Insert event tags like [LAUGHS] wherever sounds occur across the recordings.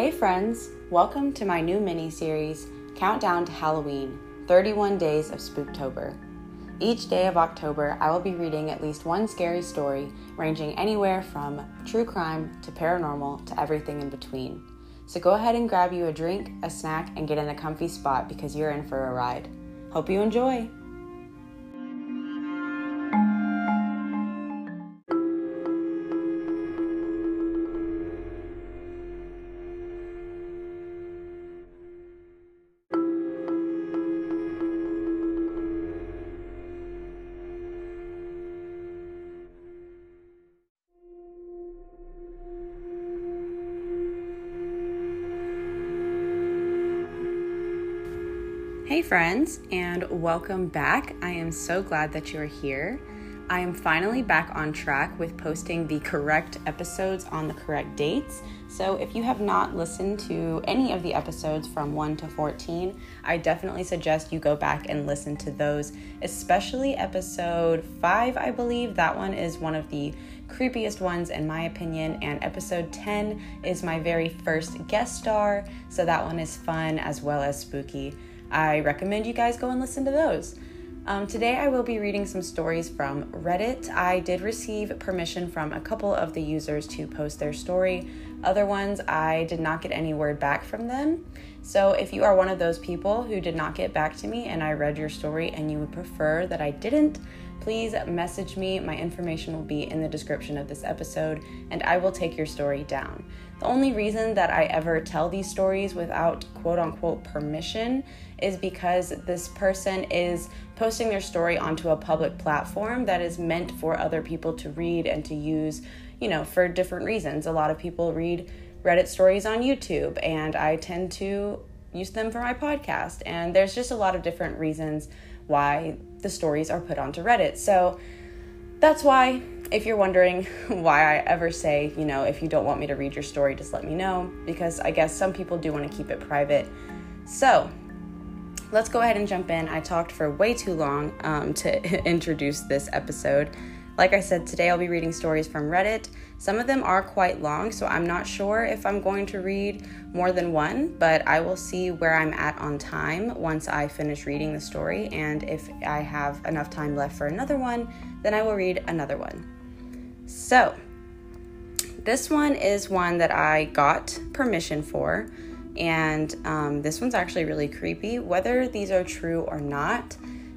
Hey, friends, welcome to my new mini series, Countdown to Halloween 31 Days of Spooktober. Each day of October, I will be reading at least one scary story, ranging anywhere from true crime to paranormal to everything in between. So go ahead and grab you a drink, a snack, and get in a comfy spot because you're in for a ride. Hope you enjoy! Hey, friends, and welcome back. I am so glad that you're here. I am finally back on track with posting the correct episodes on the correct dates. So, if you have not listened to any of the episodes from 1 to 14, I definitely suggest you go back and listen to those, especially episode 5, I believe. That one is one of the creepiest ones, in my opinion, and episode 10 is my very first guest star. So, that one is fun as well as spooky. I recommend you guys go and listen to those. Um, today, I will be reading some stories from Reddit. I did receive permission from a couple of the users to post their story. Other ones, I did not get any word back from them. So, if you are one of those people who did not get back to me and I read your story and you would prefer that I didn't, please message me. My information will be in the description of this episode and I will take your story down. The only reason that I ever tell these stories without quote unquote permission is because this person is posting their story onto a public platform that is meant for other people to read and to use, you know, for different reasons. A lot of people read Reddit stories on YouTube, and I tend to use them for my podcast. And there's just a lot of different reasons why the stories are put onto Reddit. So that's why, if you're wondering [LAUGHS] why I ever say, you know, if you don't want me to read your story, just let me know, because I guess some people do want to keep it private. So, let's go ahead and jump in. I talked for way too long um, to [LAUGHS] introduce this episode. Like I said, today I'll be reading stories from Reddit. Some of them are quite long, so I'm not sure if I'm going to read more than one, but I will see where I'm at on time once I finish reading the story. And if I have enough time left for another one, then I will read another one. So, this one is one that I got permission for. And um, this one's actually really creepy. Whether these are true or not,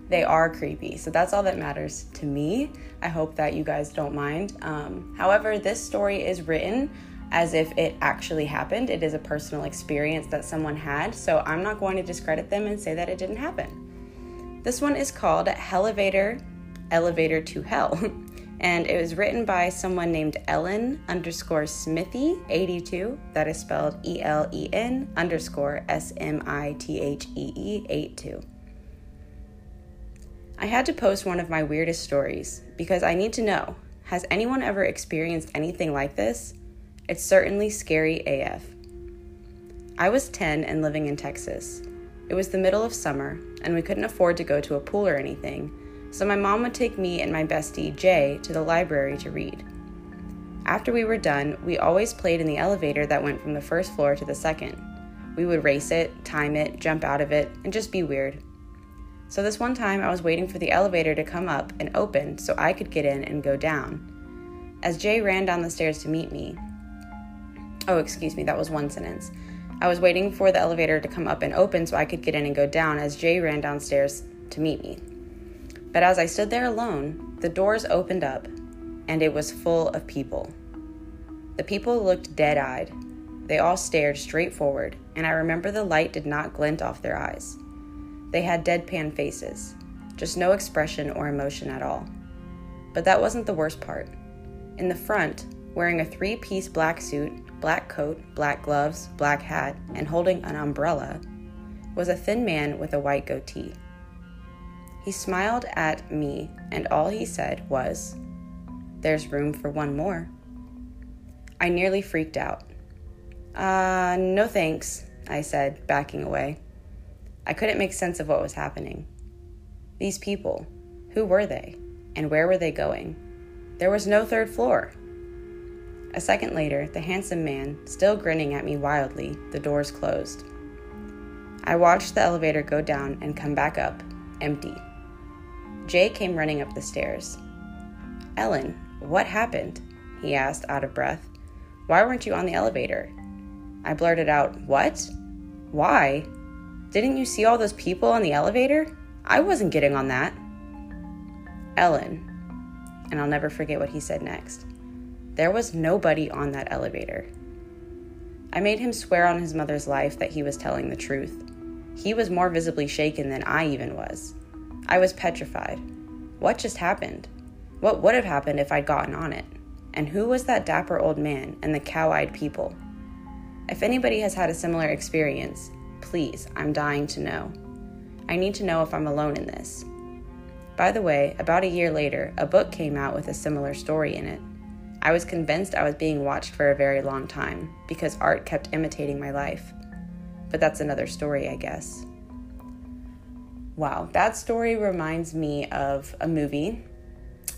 they are creepy. So that's all that matters to me. I hope that you guys don't mind. Um, however, this story is written as if it actually happened. It is a personal experience that someone had. So I'm not going to discredit them and say that it didn't happen. This one is called Elevator Elevator to Hell. [LAUGHS] and it was written by someone named Ellen underscore Smithee 82. That is spelled E L E N underscore S M I T H E E 82. I had to post one of my weirdest stories because I need to know has anyone ever experienced anything like this? It's certainly scary AF. I was 10 and living in Texas. It was the middle of summer, and we couldn't afford to go to a pool or anything, so my mom would take me and my bestie, Jay, to the library to read. After we were done, we always played in the elevator that went from the first floor to the second. We would race it, time it, jump out of it, and just be weird. So, this one time, I was waiting for the elevator to come up and open so I could get in and go down. As Jay ran down the stairs to meet me, oh, excuse me, that was one sentence. I was waiting for the elevator to come up and open so I could get in and go down as Jay ran downstairs to meet me. But as I stood there alone, the doors opened up and it was full of people. The people looked dead eyed. They all stared straight forward, and I remember the light did not glint off their eyes. They had deadpan faces, just no expression or emotion at all. But that wasn't the worst part. In the front, wearing a three piece black suit, black coat, black gloves, black hat, and holding an umbrella, was a thin man with a white goatee. He smiled at me, and all he said was, There's room for one more. I nearly freaked out. Uh, no thanks, I said, backing away. I couldn't make sense of what was happening. These people, who were they, and where were they going? There was no third floor. A second later, the handsome man, still grinning at me wildly, the doors closed. I watched the elevator go down and come back up, empty. Jay came running up the stairs. Ellen, what happened? he asked, out of breath. Why weren't you on the elevator? I blurted out, What? Why? Didn't you see all those people on the elevator? I wasn't getting on that. Ellen. And I'll never forget what he said next. There was nobody on that elevator. I made him swear on his mother's life that he was telling the truth. He was more visibly shaken than I even was. I was petrified. What just happened? What would have happened if I'd gotten on it? And who was that dapper old man and the cow eyed people? If anybody has had a similar experience, please, I'm dying to know. I need to know if I'm alone in this. By the way, about a year later, a book came out with a similar story in it. I was convinced I was being watched for a very long time because art kept imitating my life. But that's another story, I guess. Wow, that story reminds me of a movie.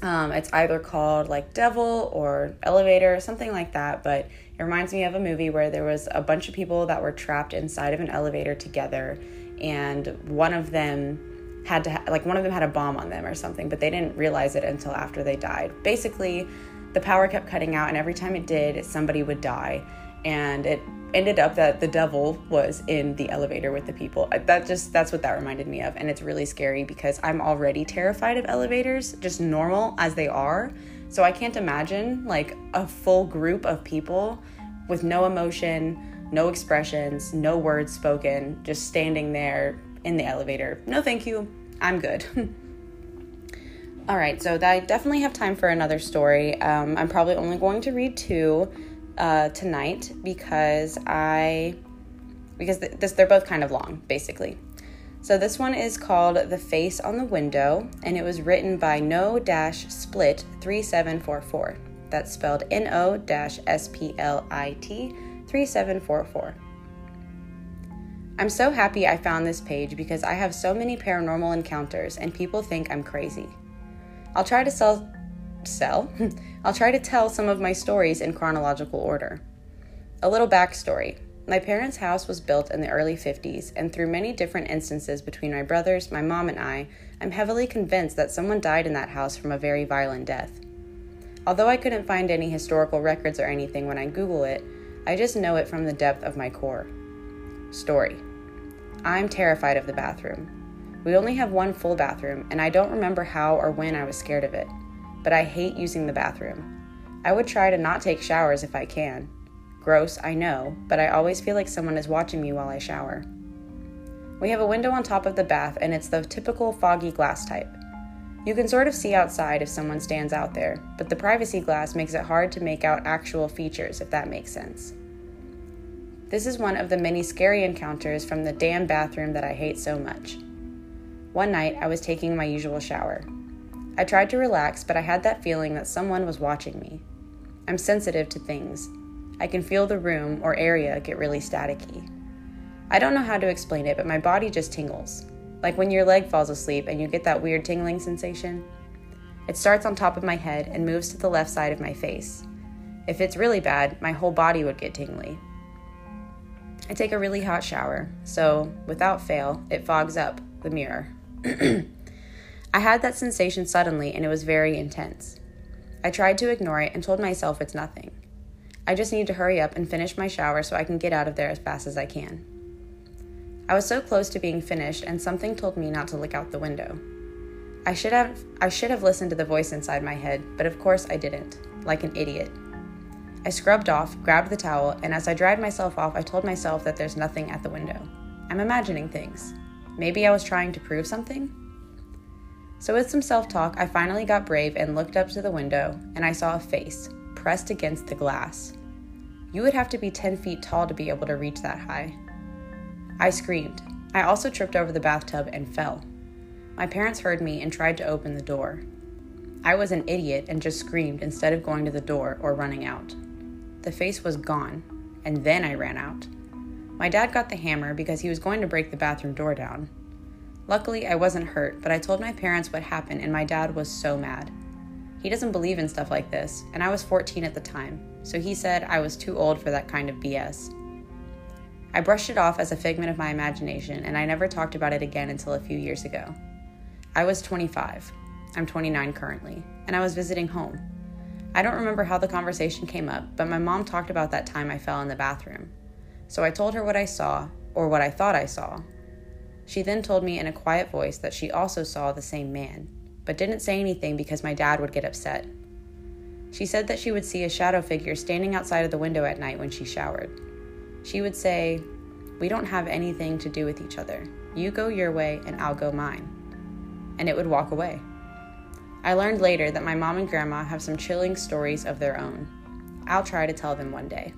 Um, it's either called like Devil or Elevator, something like that, but it reminds me of a movie where there was a bunch of people that were trapped inside of an elevator together, and one of them had to, ha- like, one of them had a bomb on them or something, but they didn't realize it until after they died. Basically, the power kept cutting out, and every time it did, somebody would die, and it ended up that the devil was in the elevator with the people. That just that's what that reminded me of and it's really scary because I'm already terrified of elevators just normal as they are. So I can't imagine like a full group of people with no emotion, no expressions, no words spoken, just standing there in the elevator. No thank you. I'm good. [LAUGHS] All right, so I definitely have time for another story. Um, I'm probably only going to read two uh, tonight because I because th- this they're both kind of long basically. So this one is called The Face on the Window and it was written by No Dash Split 3744. That's spelled N O dash S P L I T 3744. I'm so happy I found this page because I have so many paranormal encounters and people think I'm crazy. I'll try to sell sell, [LAUGHS] I'll try to tell some of my stories in chronological order. A little backstory. My parents' house was built in the early 50s, and through many different instances between my brothers, my mom, and I, I'm heavily convinced that someone died in that house from a very violent death. Although I couldn't find any historical records or anything when I Google it, I just know it from the depth of my core. Story I'm terrified of the bathroom. We only have one full bathroom, and I don't remember how or when I was scared of it but I hate using the bathroom. I would try to not take showers if I can. Gross, I know, but I always feel like someone is watching me while I shower. We have a window on top of the bath, and it's the typical foggy glass type. You can sort of see outside if someone stands out there, but the privacy glass makes it hard to make out actual features, if that makes sense. This is one of the many scary encounters from the damn bathroom that I hate so much. One night, I was taking my usual shower. I tried to relax, but I had that feeling that someone was watching me. I'm sensitive to things. I can feel the room or area get really staticky. I don't know how to explain it, but my body just tingles. Like when your leg falls asleep and you get that weird tingling sensation. It starts on top of my head and moves to the left side of my face. If it's really bad, my whole body would get tingly. I take a really hot shower, so without fail, it fogs up the mirror. [CLEARS THROAT] I had that sensation suddenly and it was very intense. I tried to ignore it and told myself it's nothing. I just need to hurry up and finish my shower so I can get out of there as fast as I can. I was so close to being finished and something told me not to look out the window. I should have I should have listened to the voice inside my head, but of course I didn't, like an idiot. I scrubbed off, grabbed the towel, and as I dried myself off, I told myself that there's nothing at the window. I'm imagining things. Maybe I was trying to prove something? So, with some self talk, I finally got brave and looked up to the window, and I saw a face pressed against the glass. You would have to be 10 feet tall to be able to reach that high. I screamed. I also tripped over the bathtub and fell. My parents heard me and tried to open the door. I was an idiot and just screamed instead of going to the door or running out. The face was gone, and then I ran out. My dad got the hammer because he was going to break the bathroom door down, Luckily, I wasn't hurt, but I told my parents what happened, and my dad was so mad. He doesn't believe in stuff like this, and I was 14 at the time, so he said I was too old for that kind of BS. I brushed it off as a figment of my imagination, and I never talked about it again until a few years ago. I was 25. I'm 29 currently, and I was visiting home. I don't remember how the conversation came up, but my mom talked about that time I fell in the bathroom. So I told her what I saw, or what I thought I saw. She then told me in a quiet voice that she also saw the same man, but didn't say anything because my dad would get upset. She said that she would see a shadow figure standing outside of the window at night when she showered. She would say, We don't have anything to do with each other. You go your way and I'll go mine. And it would walk away. I learned later that my mom and grandma have some chilling stories of their own. I'll try to tell them one day.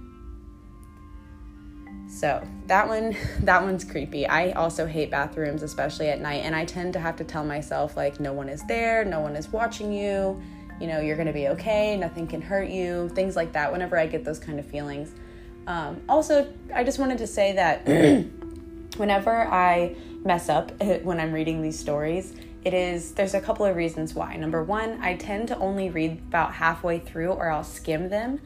So that one, [LAUGHS] that one's creepy. I also hate bathrooms, especially at night, and I tend to have to tell myself like, no one is there, no one is watching you, you know, you're gonna be okay, nothing can hurt you, things like that. Whenever I get those kind of feelings. Um, also, I just wanted to say that [CLEARS THROAT] whenever I mess up [LAUGHS] when I'm reading these stories, it is there's a couple of reasons why. Number one, I tend to only read about halfway through or I'll skim them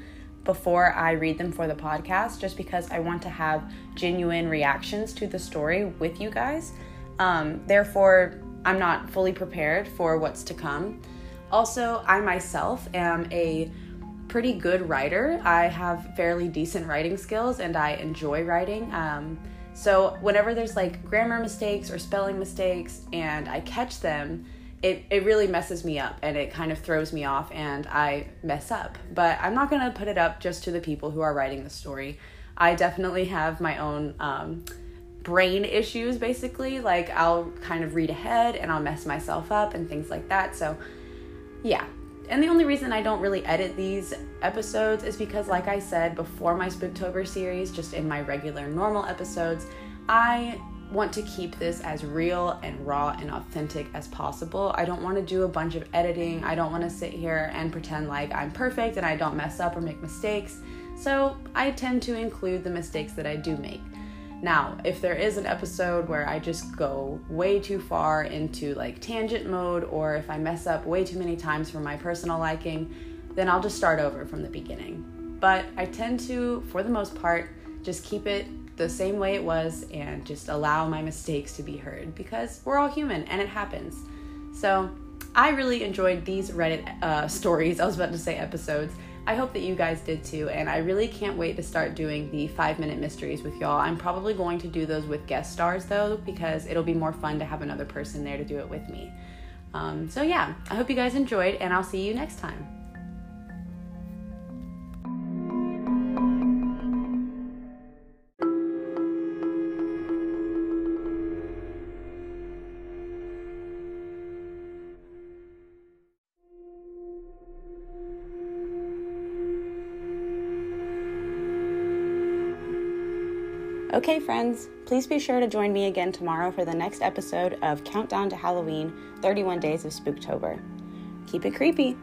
before I read them for the podcast, just because I want to have genuine reactions to the story with you guys. Um, therefore, I'm not fully prepared for what's to come. Also, I myself am a pretty good writer. I have fairly decent writing skills and I enjoy writing. Um, so, whenever there's like grammar mistakes or spelling mistakes and I catch them, it, it really messes me up and it kind of throws me off and I mess up. But I'm not going to put it up just to the people who are writing the story. I definitely have my own um, brain issues, basically. Like, I'll kind of read ahead and I'll mess myself up and things like that. So, yeah, and the only reason I don't really edit these episodes is because, like I said before my Spooktober series, just in my regular normal episodes, I want to keep this as real and raw and authentic as possible. I don't want to do a bunch of editing. I don't want to sit here and pretend like I'm perfect and I don't mess up or make mistakes. So I tend to include the mistakes that I do make. Now, if there is an episode where I just go way too far into like tangent mode, or if I mess up way too many times for my personal liking, then I'll just start over from the beginning. But I tend to, for the most part, just keep it the same way it was and just allow my mistakes to be heard because we're all human and it happens. So I really enjoyed these Reddit uh, stories. I was about to say episodes I hope that you guys did too, and I really can't wait to start doing the five minute mysteries with y'all. I'm probably going to do those with guest stars though, because it'll be more fun to have another person there to do it with me. Um, so, yeah, I hope you guys enjoyed, and I'll see you next time. Okay, friends, please be sure to join me again tomorrow for the next episode of Countdown to Halloween 31 Days of Spooktober. Keep it creepy.